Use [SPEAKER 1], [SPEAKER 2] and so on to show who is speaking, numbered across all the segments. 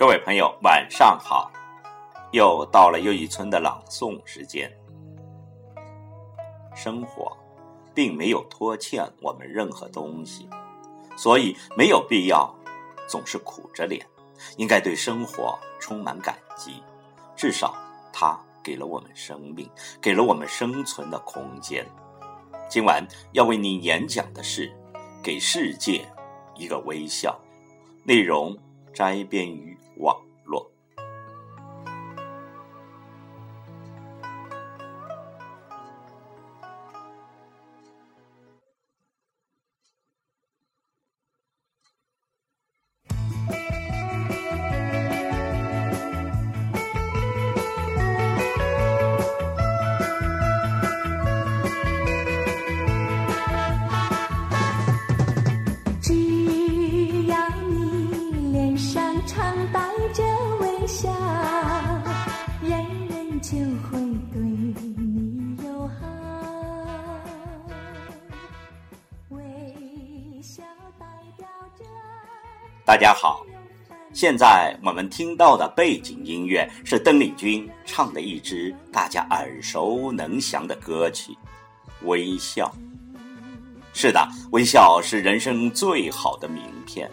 [SPEAKER 1] 各位朋友，晚上好！又到了又一村的朗诵时间。生活并没有拖欠我们任何东西，所以没有必要总是苦着脸，应该对生活充满感激。至少它给了我们生命，给了我们生存的空间。今晚要为你演讲的是《给世界一个微笑》，内容摘编于。Walk. 大家好，现在我们听到的背景音乐是邓丽君唱的一支大家耳熟能详的歌曲《微笑》。是的，微笑是人生最好的名片。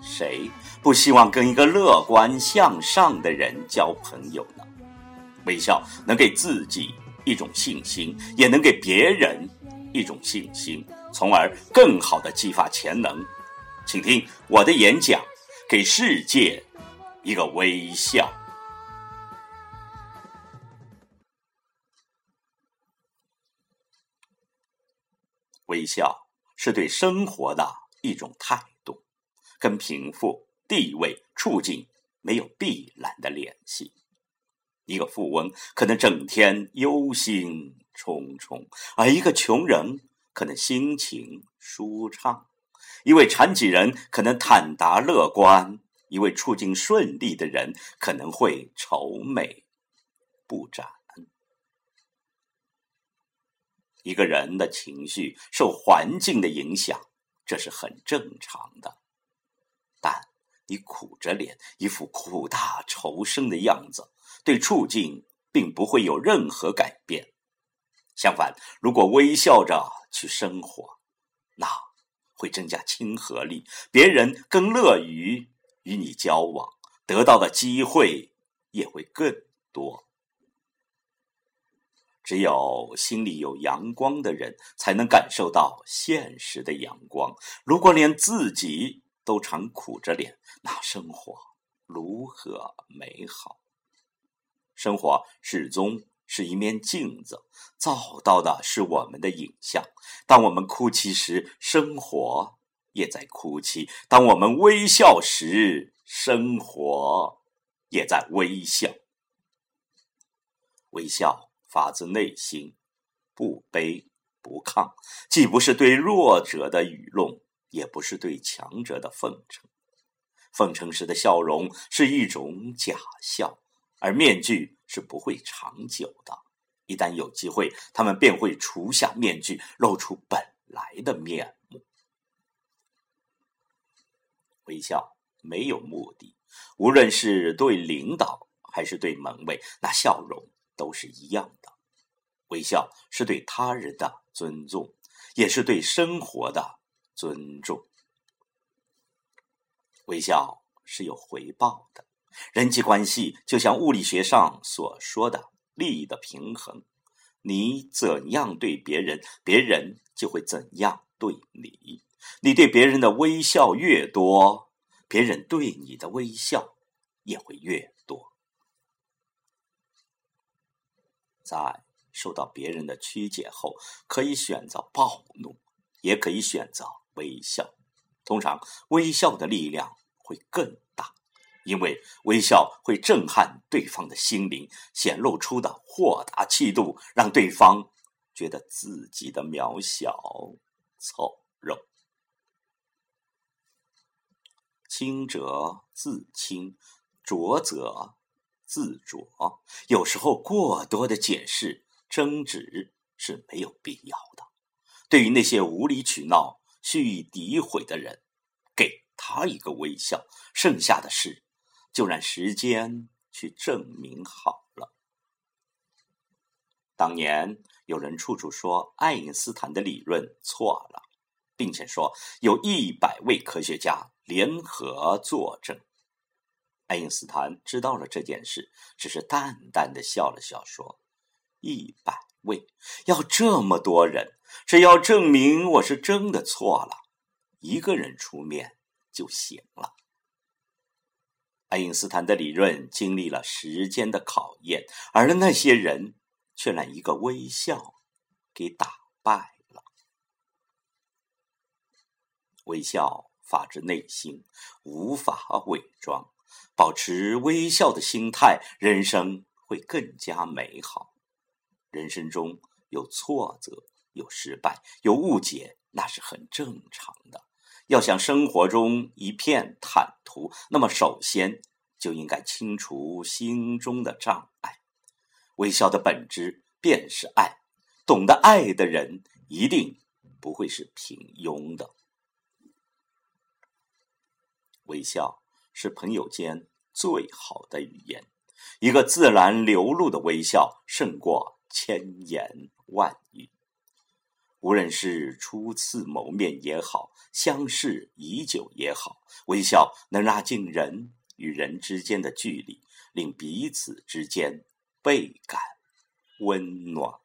[SPEAKER 1] 谁不希望跟一个乐观向上的人交朋友呢？微笑能给自己一种信心，也能给别人一种信心，从而更好的激发潜能。请听我的演讲，给世界一个微笑。微笑是对生活的一种态度，跟贫富、地位、处境没有必然的联系。一个富翁可能整天忧心忡忡，而一个穷人可能心情舒畅。一位残疾人可能坦达乐观，一位处境顺利的人可能会愁眉不展。一个人的情绪受环境的影响，这是很正常的。但你苦着脸，一副苦大仇深的样子，对处境并不会有任何改变。相反，如果微笑着去生活，那……会增加亲和力，别人更乐于与你交往，得到的机会也会更多。只有心里有阳光的人，才能感受到现实的阳光。如果连自己都常苦着脸，那生活如何美好？生活始终。是一面镜子，照到的是我们的影像。当我们哭泣时，生活也在哭泣；当我们微笑时，生活也在微笑。微笑发自内心，不卑不亢，既不是对弱者的愚弄，也不是对强者的奉承。奉承时的笑容是一种假笑。而面具是不会长久的，一旦有机会，他们便会除下面具，露出本来的面目。微笑没有目的，无论是对领导还是对门卫，那笑容都是一样的。微笑是对他人的尊重，也是对生活的尊重。微笑是有回报的。人际关系就像物理学上所说的利益的平衡，你怎样对别人，别人就会怎样对你。你对别人的微笑越多，别人对你的微笑也会越多。在受到别人的曲解后，可以选择暴怒，也可以选择微笑。通常，微笑的力量会更。因为微笑会震撼对方的心灵，显露出的豁达气度，让对方觉得自己的渺小、丑陋。清者自清，浊者自浊。有时候，过多的解释、争执是没有必要的。对于那些无理取闹、蓄意诋毁的人，给他一个微笑，剩下的事。就让时间去证明好了。当年有人处处说爱因斯坦的理论错了，并且说有一百位科学家联合作证。爱因斯坦知道了这件事，只是淡淡的笑了笑，说：“一百位，要这么多人，只要证明我是真的错了，一个人出面就行了。”爱因斯坦的理论经历了时间的考验，而那些人却让一个微笑给打败了。微笑发自内心，无法伪装。保持微笑的心态，人生会更加美好。人生中有挫折，有失败，有误解，那是很正常的。要想生活中一片坦途，那么首先就应该清除心中的障碍。微笑的本质便是爱，懂得爱的人一定不会是平庸的。微笑是朋友间最好的语言，一个自然流露的微笑胜过千言万语。无论是初次谋面也好，相识已久也好，微笑能拉近人与人之间的距离，令彼此之间倍感温暖。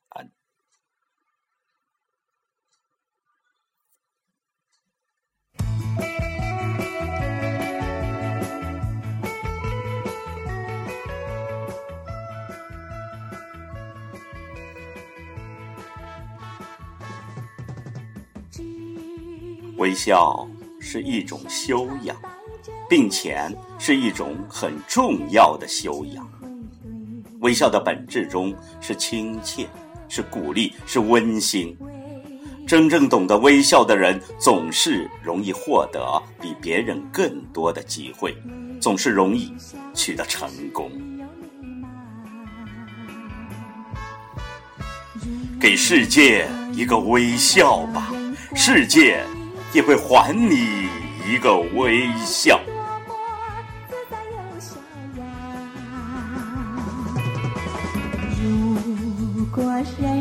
[SPEAKER 1] 微笑是一种修养，并且是一种很重要的修养。微笑的本质中是亲切，是鼓励，是温馨。真正懂得微笑的人，总是容易获得比别人更多的机会，总是容易取得成功。给世界一个微笑吧，世界。也会还你一个微笑。如果人。